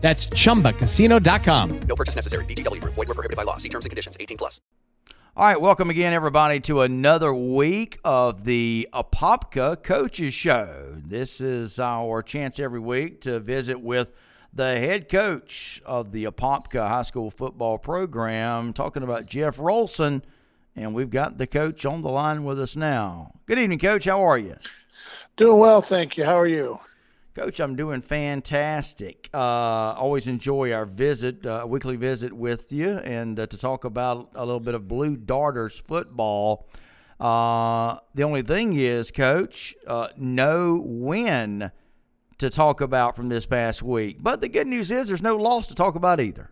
That's chumbacasino.com. No purchase necessary. VGW Group. Void were prohibited by law. See terms and conditions. 18 plus. All right, welcome again, everybody, to another week of the Apopka Coaches Show. This is our chance every week to visit with the head coach of the Apopka High School football program, talking about Jeff Rolson, and we've got the coach on the line with us now. Good evening, Coach. How are you? Doing well, thank you. How are you? Coach, I'm doing fantastic. Uh, always enjoy our visit, uh, weekly visit with you, and uh, to talk about a little bit of Blue Darters football. Uh, the only thing is, Coach, uh, no win to talk about from this past week. But the good news is there's no loss to talk about either.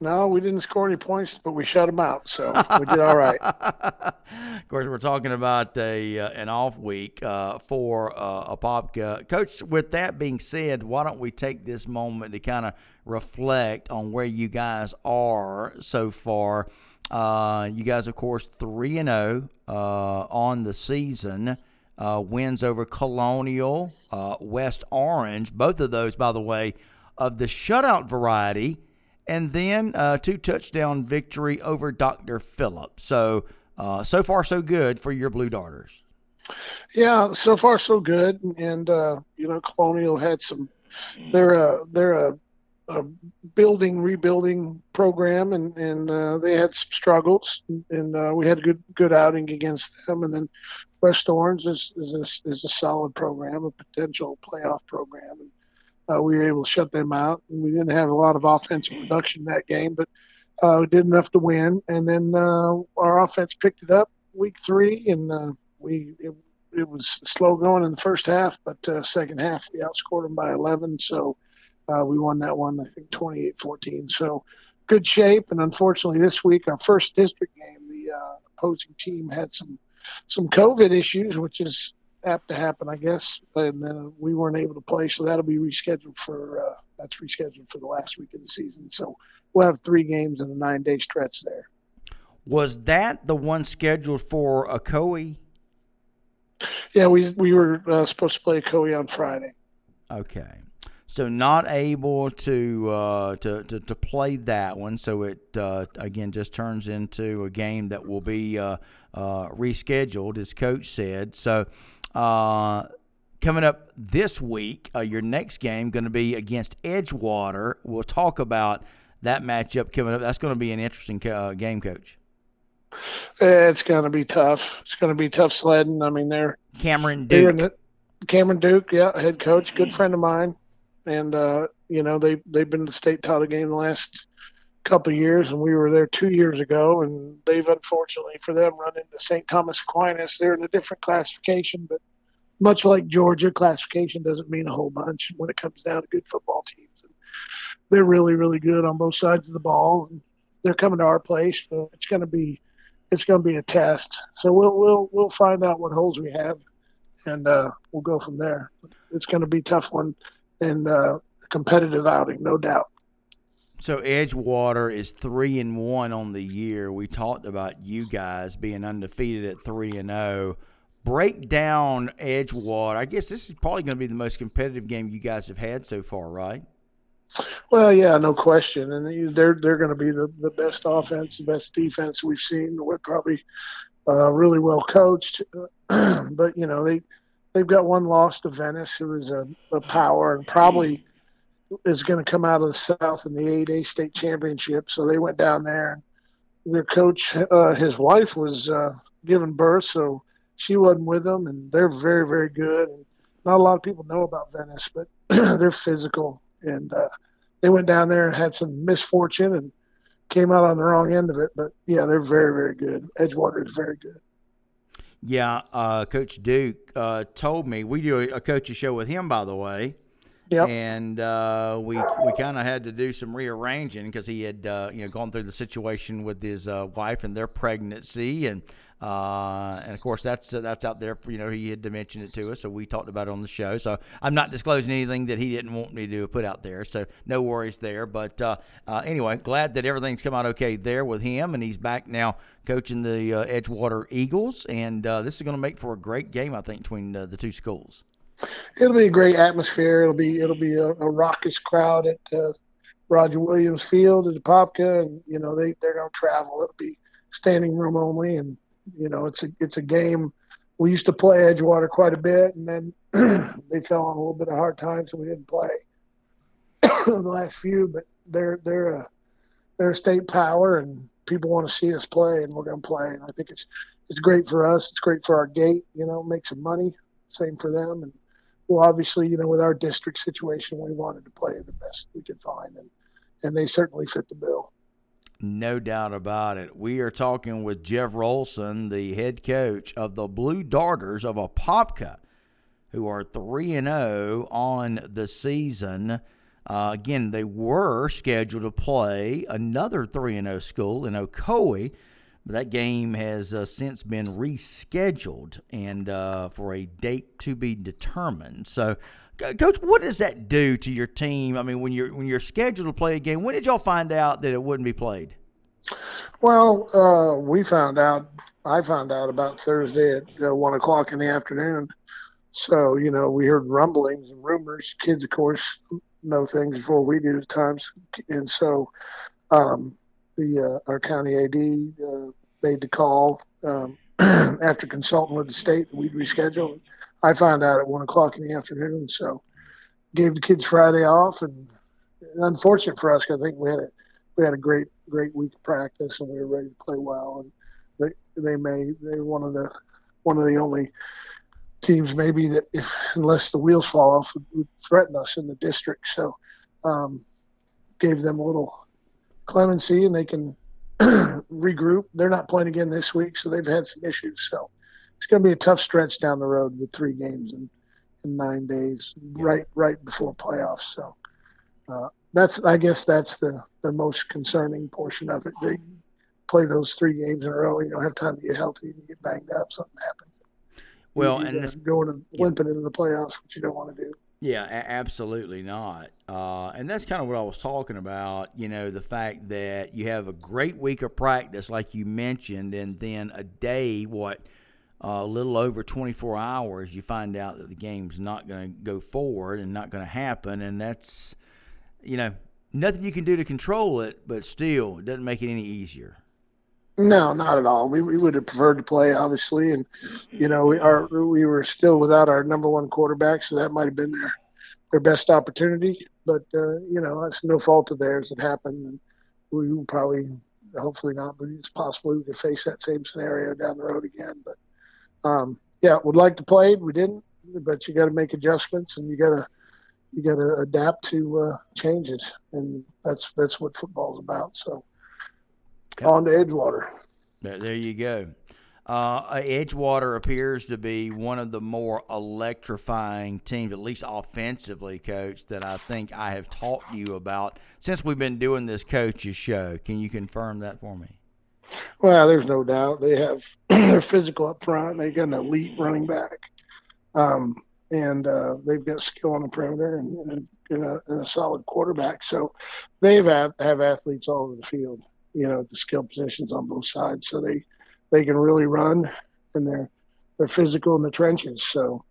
No, we didn't score any points, but we shut them out, so we did all right. of course, we're talking about a uh, an off week uh, for uh, Apopka. Coach, with that being said, why don't we take this moment to kind of reflect on where you guys are so far? Uh, you guys, of course, three and zero uh, on the season. Uh, wins over Colonial, West Orange. Both of those, by the way, of the shutout variety and then uh, two touchdown victory over Dr. Phillips. So, uh, so far, so good for your Blue Darters. Yeah, so far, so good. And, uh, you know, Colonial had some, they're a, they're a, a building, rebuilding program, and, and uh, they had some struggles. And uh, we had a good, good outing against them. And then West Orange is, is, a, is a solid program, a potential playoff program. And, uh, we were able to shut them out. And we didn't have a lot of offensive production that game, but uh, we did enough to win. And then uh, our offense picked it up week three, and uh, we it, it, was slow going in the first half, but uh, second half we outscored them by 11. So uh, we won that one, I think 28-14. So good shape. And unfortunately, this week our first district game, the opposing team had some some COVID issues, which is apt to happen, I guess. And then we weren't able to play, so that'll be rescheduled for uh, that's rescheduled for the last week of the season. So we'll have three games in a nine day stretch there. Was that the one scheduled for Ocoee? Yeah, we we were uh, supposed to play Ocoee on Friday. Okay. So not able to, uh, to to to play that one, so it uh, again just turns into a game that will be uh, uh rescheduled, as Coach said. So uh, coming up this week, uh, your next game going to be against Edgewater. We'll talk about that matchup coming up. That's going to be an interesting uh, game, Coach. It's going to be tough. It's going to be tough sledding. I mean, they're Cameron Duke. They're the, Cameron Duke, yeah, head coach, good friend of mine, and uh, you know they they've been to the state title game the last couple of years, and we were there two years ago, and they've unfortunately for them run into St. Thomas Aquinas. They're in a different classification, but much like Georgia, classification doesn't mean a whole bunch when it comes down to good football teams. And they're really, really good on both sides of the ball, and they're coming to our place. So it's going to be it's going to be a test. So we'll we'll we'll find out what holes we have, and uh, we'll go from there. It's going to be a tough one and uh, competitive outing, no doubt. So Edgewater is three and one on the year. We talked about you guys being undefeated at three and zero. Break down Edgewater. I guess this is probably going to be the most competitive game you guys have had so far, right? Well, yeah, no question, and they're they're going to be the, the best offense, the best defense we've seen. We're probably uh, really well coached, but you know they they've got one loss to Venice, who is a, a power and probably is going to come out of the South in the 8A state championship. So they went down there their coach, uh, his wife was uh, giving birth, so she wasn't with them, and they're very, very good. And not a lot of people know about Venice, but they're physical, and uh, they went down there and had some misfortune and came out on the wrong end of it. But yeah, they're very, very good. Edgewater is very good. Yeah, uh, Coach Duke uh, told me we do a, a coaching show with him, by the way. Yep. And uh, we we kind of had to do some rearranging because he had uh, you know gone through the situation with his uh, wife and their pregnancy, and uh, and of course that's that's out there. You know, he had to mention it to us, so we talked about it on the show. So I'm not disclosing anything that he didn't want me to put out there. So no worries there. But uh, uh, anyway, glad that everything's come out okay there with him, and he's back now coaching the uh, Edgewater Eagles, and uh, this is going to make for a great game, I think, between uh, the two schools. It'll be a great atmosphere. It'll be it'll be a, a raucous crowd at uh, Roger Williams Field at Apopka, and you know they they're going to travel. It'll be standing room only, and you know it's a it's a game. We used to play Edgewater quite a bit, and then they fell on a little bit of hard time, so we didn't play the last few. But they're they're a they're a state power, and people want to see us play, and we're going to play. And I think it's it's great for us. It's great for our gate. You know, make some money. Same for them, and well, obviously, you know, with our district situation, we wanted to play the best we could find, and and they certainly fit the bill. No doubt about it. We are talking with Jeff Rolson, the head coach of the Blue Darters of Apopka, who are 3 and 0 on the season. Uh, again, they were scheduled to play another 3 and 0 school in Ocoee, but that game has uh, since been rescheduled and uh, for a date to be determined. So, Coach, what does that do to your team? I mean, when you're when you're scheduled to play a game, when did y'all find out that it wouldn't be played? Well, uh, we found out. I found out about Thursday at uh, one o'clock in the afternoon. So you know, we heard rumblings and rumors. Kids, of course, know things before we do at times, and so um, the uh, our county AD uh, made the call um, after consulting with the state that we'd reschedule. I found out at one o'clock in the afternoon, so gave the kids Friday off, and, and unfortunate for us, I think we had a we had a great great week of practice, and we were ready to play well. And they they may they're one of the one of the only teams maybe that if unless the wheels fall off would, would threaten us in the district. So um, gave them a little clemency, and they can regroup. They're not playing again this week, so they've had some issues. So it's going to be a tough stretch down the road with three games in, in nine days, right right before playoffs. So uh, that's I guess that's the the most concerning portion of it. They play those three games in a row. You don't have time to get healthy. You get banged up. Something happens. Well, you and this, going and limping into the playoffs, which you don't want to do. Yeah, a- absolutely not. Uh, and that's kind of what I was talking about. You know, the fact that you have a great week of practice, like you mentioned, and then a day, what, uh, a little over 24 hours, you find out that the game's not going to go forward and not going to happen. And that's, you know, nothing you can do to control it, but still, it doesn't make it any easier. No, not at all. We, we would have preferred to play, obviously, and you know we are we were still without our number one quarterback, so that might have been their their best opportunity. But uh, you know, it's no fault of theirs. It happened, and we probably, hopefully not, but it's possible we could face that same scenario down the road again. But um, yeah, would like to play it. We didn't, but you got to make adjustments, and you got to you got to adapt to uh, changes, and that's that's what football's about. So on to Edgewater. There, there you go. Uh, Edgewater appears to be one of the more electrifying teams, at least offensively, coach, that I think I have talked to you about since we've been doing this coaches show. Can you confirm that for me? Well, there's no doubt they have they're physical up front. They got an elite running back, um, and uh, they've got skill on the perimeter and, and, and, a, and, a, solid quarterback. So they've have, have athletes all over the field. You know, the skill positions on both sides. So they they can really run, and they're they're physical in the trenches. So,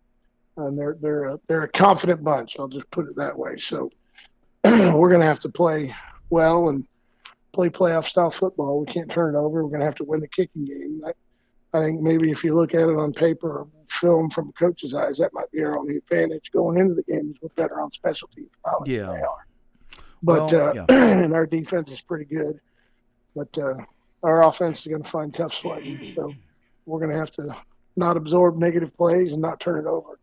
and they're they're a, they're a confident bunch. I'll just put it that way. So, we're going to have to play well and play playoff style football. We can't turn it over. We're going to have to win the kicking game. I, I think maybe if you look at it on paper or film from a coach's eyes, that might be our only advantage going into the game. Is we're better on special teams probably yeah. they are. But well, uh, yeah. and our defense is pretty good. But uh, our offense is going to find tough sledding. So we're going to have to not absorb negative plays and not turn it over.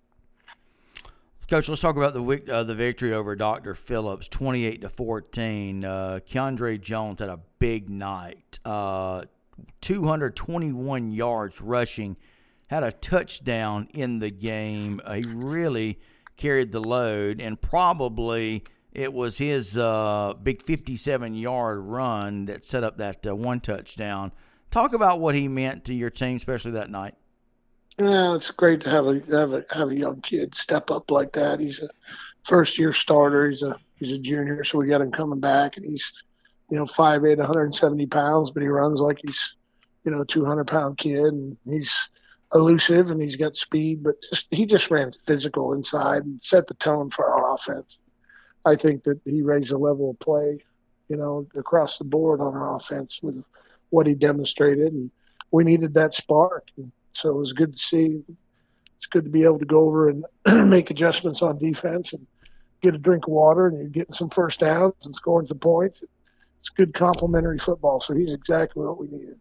Coach, let's talk about the uh, the victory over Dr. Phillips, twenty eight to fourteen. Uh, Keandre Jones had a big night, uh, two hundred twenty one yards rushing, had a touchdown in the game. Uh, he really carried the load, and probably it was his uh, big fifty seven yard run that set up that uh, one touchdown. Talk about what he meant to your team, especially that night. Yeah, it's great to have a have a have a young kid step up like that. He's a first year starter. He's a he's a junior, so we got him coming back, and he's you know five eight, 170 pounds, but he runs like he's you know a 200 pound kid, and he's elusive and he's got speed, but just he just ran physical inside and set the tone for our offense. I think that he raised the level of play, you know, across the board on our offense with what he demonstrated, and we needed that spark. And, so it was good to see. It's good to be able to go over and make adjustments on defense and get a drink of water, and you're getting some first downs and scoring some points. It's good complementary football. So he's exactly what we needed.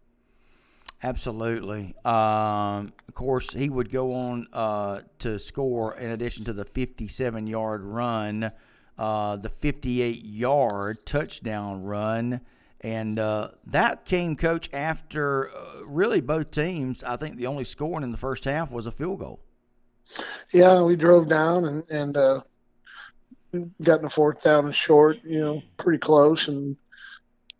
Absolutely. Um, of course, he would go on uh, to score in addition to the 57 yard run, uh, the 58 yard touchdown run. And uh, that came, coach, after uh, really both teams. I think the only scoring in the first half was a field goal. Yeah, we drove down and and uh, got in a fourth down and short. You know, pretty close. And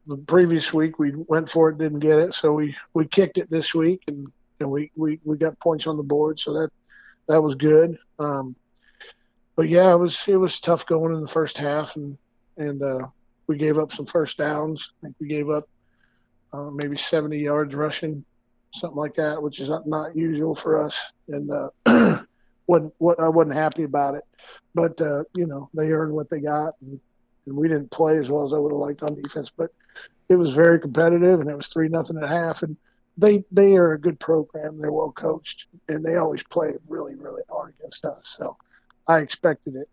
the previous week we went for it, didn't get it, so we we kicked it this week and and we we we got points on the board. So that that was good. Um, but yeah, it was it was tough going in the first half and and uh, we gave up some first downs. I think we gave up uh, maybe 70 yards rushing, something like that, which is not, not usual for us. And uh, wasn't what I wasn't happy about it, but uh, you know they earned what they got, and, and we didn't play as well as I would have liked on defense, but it was very competitive, and it was three nothing at half, and they they are a good program. They're well coached, and they always play really really hard against us. So I expected it.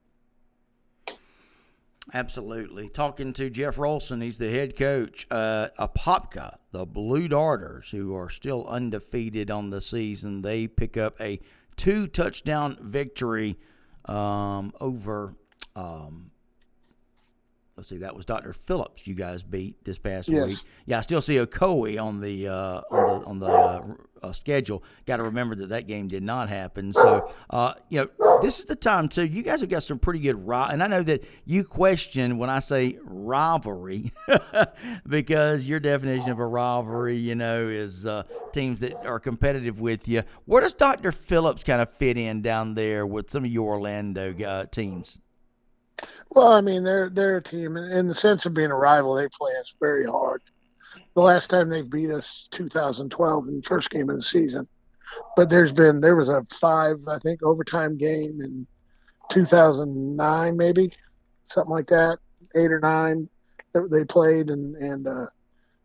Absolutely. Talking to Jeff Rolson, he's the head coach at Apopka, the Blue Darters, who are still undefeated on the season. They pick up a two touchdown victory um, over um, let's see, that was Dr. Phillips you guys beat this past yes. week. Yeah, I still see Ocoee on the uh, on the, on the uh, uh, schedule. Got to remember that that game did not happen. So, uh, you know, this is the time too. You guys have got some pretty good ri- and I know that you question when I say rivalry because your definition of a rivalry, you know, is uh, teams that are competitive with you. Where does Dr. Phillips kind of fit in down there with some of your Orlando uh, teams? Well, I mean, they're they're a team in the sense of being a rival. They play us very hard. The last time they beat us, 2012, in the first game of the season. But there's been there was a five, I think, overtime game in 2009, maybe something like that, eight or nine. That they played, and and uh,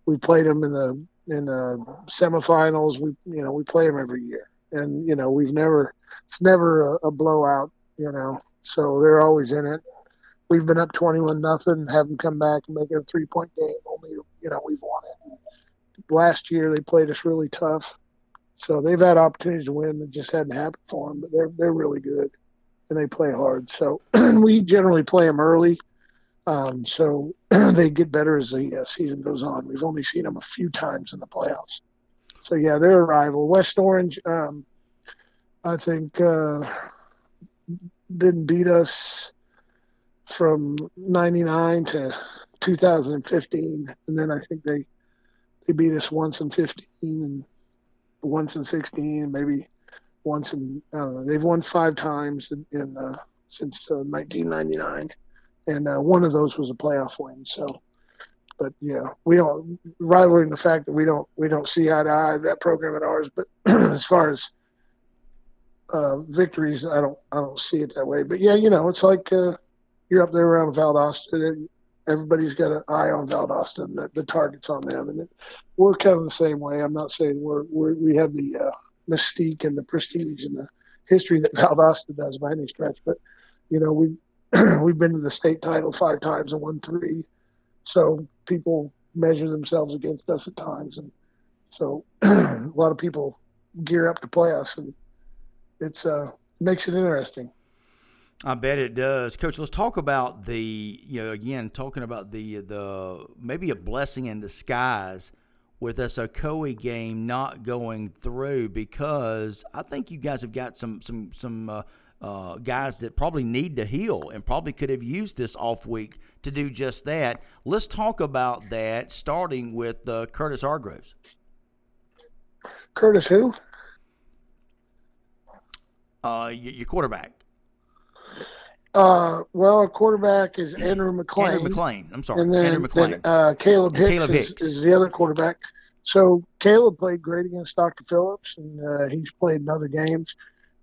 we played them in the in the semifinals. We you know we play them every year, and you know we've never it's never a, a blowout. You know, so they're always in it we've been up 21 nothing, have them come back and make it a three point game. Only, you know, we've won it. Last year they played us really tough, so they've had opportunities to win that just hadn't happened for them. But they're they're really good, and they play hard. So we generally play them early, um, so they get better as the uh, season goes on. We've only seen them a few times in the playoffs. So yeah, they're a rival. West Orange, um, I think, uh, didn't beat us from 99 to 2015 and then i think they they beat us once in 15 and once in 16 and maybe once in i don't know they've won five times in, in uh, since uh, 1999 and uh, one of those was a playoff win so but yeah we don't rivaling the fact that we don't we don't see eye to eye that program at ours but as far as uh, victories i don't i don't see it that way but yeah you know it's like uh, you're up there around Valdosta, everybody's got an eye on Valdosta and the, the targets on them. And we're kind of the same way. I'm not saying we're, we're we have the uh, mystique and the prestige and the history that Valdosta does by any stretch, but you know we we've been to the state title five times and won three. So people measure themselves against us at times, and so a lot of people gear up to play us, and it's uh, makes it interesting. I bet it does, Coach. Let's talk about the you know again talking about the the maybe a blessing in disguise with this Ocoee game not going through because I think you guys have got some some some uh, uh, guys that probably need to heal and probably could have used this off week to do just that. Let's talk about that, starting with uh, Curtis Hargroves. Curtis, who? Uh, your quarterback. Uh, well, our quarterback is Andrew McLean. Andrew McLean. I'm sorry, and then, Andrew McLean. Then, uh, Caleb, Hicks, Caleb is, Hicks. is the other quarterback. So Caleb played great against Dr. Phillips, and uh, he's played in other games.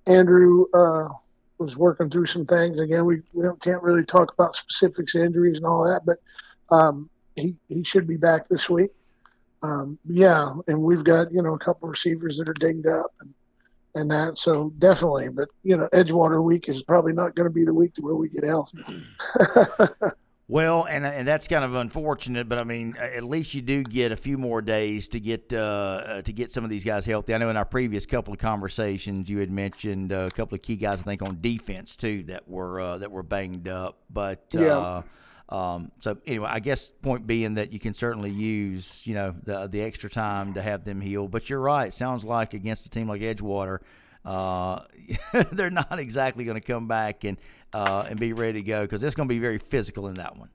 Andrew uh, was working through some things. Again, we, we don't, can't really talk about specifics, injuries, and all that, but um, he he should be back this week. Um, yeah, and we've got you know a couple receivers that are dinged up and and that. So definitely, but you know Edgewater week is probably not going to be the week to where we get healthy. Well, and and that's kind of unfortunate, but I mean, at least you do get a few more days to get uh, uh, to get some of these guys healthy. I know in our previous couple of conversations, you had mentioned uh, a couple of key guys, I think, on defense too, that were uh, that were banged up. But uh, um, so anyway, I guess point being that you can certainly use you know the the extra time to have them heal. But you're right; sounds like against a team like Edgewater. Uh, they're not exactly going to come back and uh, and be ready to go because it's going to be very physical in that one.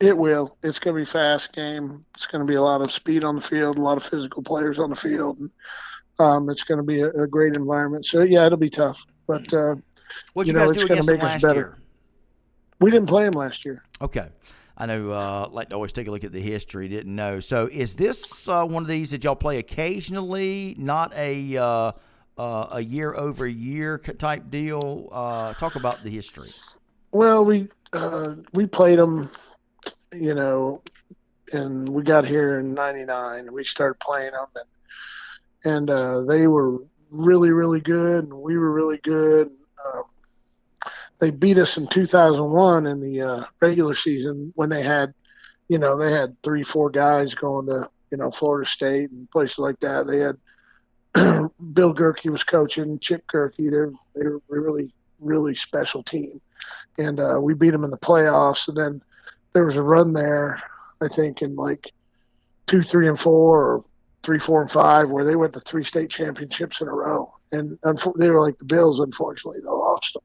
It will. It's going to be a fast game. It's going to be a lot of speed on the field, a lot of physical players on the field. And, um, it's going to be a, a great environment. So yeah, it'll be tough. But uh, What You you, know, guys it's do against make us last better. year? We didn't play them last year. Okay. I know. Uh, like to always take a look at the history. Didn't know. So is this uh, one of these that y'all play occasionally? Not a uh, uh, a year over year type deal. Uh, talk about the history. Well, we uh, we played them, you know, and we got here in '99. We started playing them, and and uh, they were really really good, and we were really good. Um, they beat us in 2001 in the uh, regular season when they had, you know, they had three four guys going to you know Florida State and places like that. They had Bill Gerke was coaching, Chip Gerke. They're they're really really special team and uh, we beat them in the playoffs. And then there was a run there, I think, in like two, three, and four, or three, four, and five, where they went to three state championships in a row. And unfo- they were like the Bills, unfortunately, they lost them.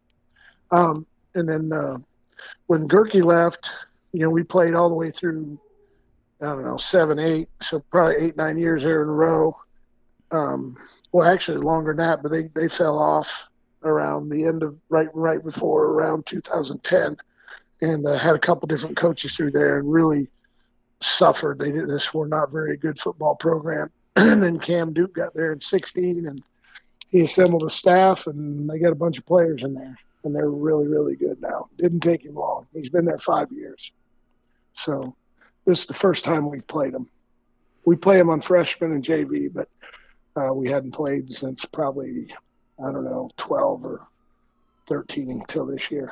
Um, and then uh, when Gerke left, you know, we played all the way through, I don't know, seven, eight, so probably eight, nine years there in a row. Um, well, actually longer than that, but they, they fell off around the end of right right before around 2010, and uh, had a couple different coaches through there and really suffered. They did this were not very good football program. and then Cam Duke got there in 16, and he assembled a staff, and they got a bunch of players in there, and they're really really good now. Didn't take him long. He's been there five years, so this is the first time we've played him. We play him on freshman and JV, but uh, we hadn't played since probably I don't know, 12 or 13 until this year.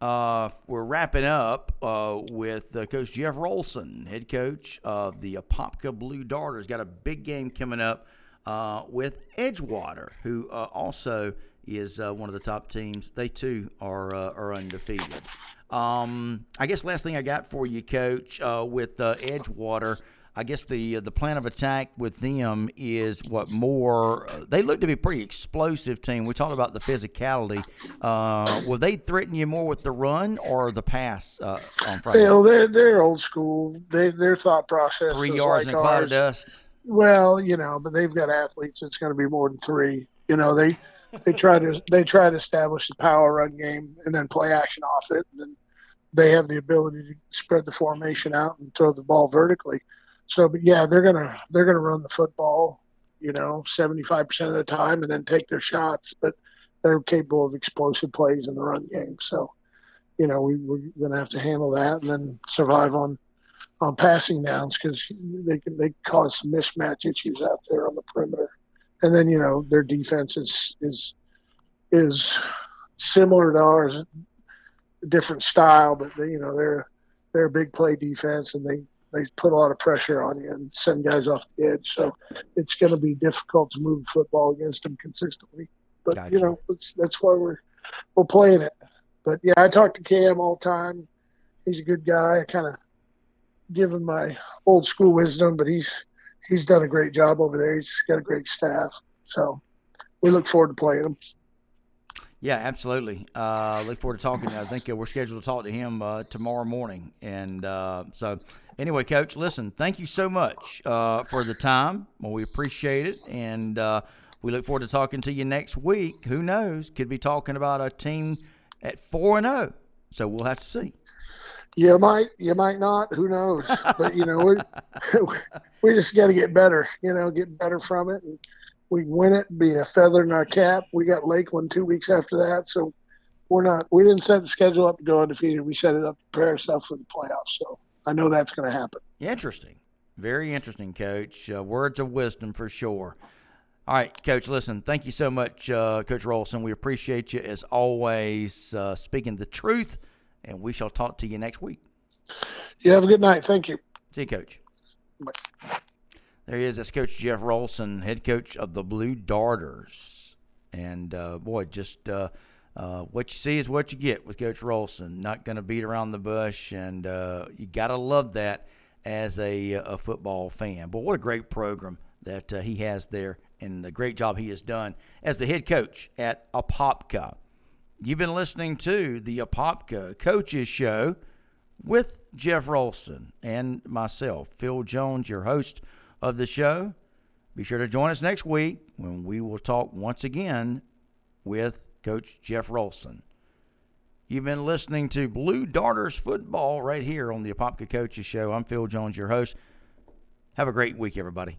Uh, we're wrapping up uh, with uh, Coach Jeff Rolson, head coach of the Apopka Blue Darters. Got a big game coming up uh, with Edgewater, who uh, also is uh, one of the top teams. They too are uh, are undefeated. Um, I guess last thing I got for you, Coach, uh, with uh, Edgewater. I guess the the plan of attack with them is what more. Uh, they look to be a pretty explosive team. We talked about the physicality. Uh, will they threaten you more with the run or the pass uh, on Friday? You know, they're they're old school. They their thought process Three yards like in a cloud of dust. Well, you know, but they've got athletes. It's going to be more than three. You know, they they try to they try to establish the power run game and then play action off it, and then they have the ability to spread the formation out and throw the ball vertically. So, but yeah, they're gonna they're gonna run the football, you know, seventy five percent of the time, and then take their shots. But they're capable of explosive plays in the run game. So, you know, we, we're gonna have to handle that and then survive on on passing downs because they can they cause some mismatch issues out there on the perimeter. And then you know their defense is is is similar to ours, different style, but they, you know they're they're a big play defense and they they put a lot of pressure on you and send guys off the edge. So it's going to be difficult to move football against them consistently. But Gotcha. you know, that's why we're we're playing it. But yeah, I talk to Cam all the time. He's a good guy. I kind of give him my old school wisdom, but he's he's done a great job over there. He's got a great staff. So we look forward to playing him. Yeah, absolutely. Uh, look forward to talking. I think uh, we're scheduled to talk to him uh, tomorrow morning. And uh, so, anyway, Coach, listen, thank you so much uh, for the time. Well, we appreciate it. And uh, we look forward to talking to you next week. Who knows? Could be talking about a team at 4 and 0. So we'll have to see. You might, you might not. Who knows? But you know, we we just got to get better. You know, get better from it, and we win it, be a feather in our cap. We got Lakeland two weeks after that, so we're not. We didn't set the schedule up to go undefeated. We set it up to prepare ourselves for the playoffs. So I know that's going to happen. Interesting. Very interesting, Coach. Uh, words of wisdom for sure. All right, Coach, listen, thank you so much, uh, Coach Rolson. We appreciate you as always uh, speaking the truth, and we shall talk to you next week. You have a good night. Thank you. See you, Coach. Bye. There he is. That's Coach Jeff Rolson, head coach of the Blue Darters. And uh, boy, just uh, uh, what you see is what you get with Coach Rolson. Not going to beat around the bush, and uh, you got to love that as a, a football fan. But what a great program that uh, he has there, and the great job he has done as the head coach at Apopka. You've been listening to the Apopka Coaches Show with Jeff Rolson and myself, Phil Jones, your host of the show. Be sure to join us next week when we will talk once again with Coach Jeff Rolson. You've been listening to Blue Darters Football right here on the Apopka Coaches Show. I'm Phil Jones, your host. Have a great week, everybody.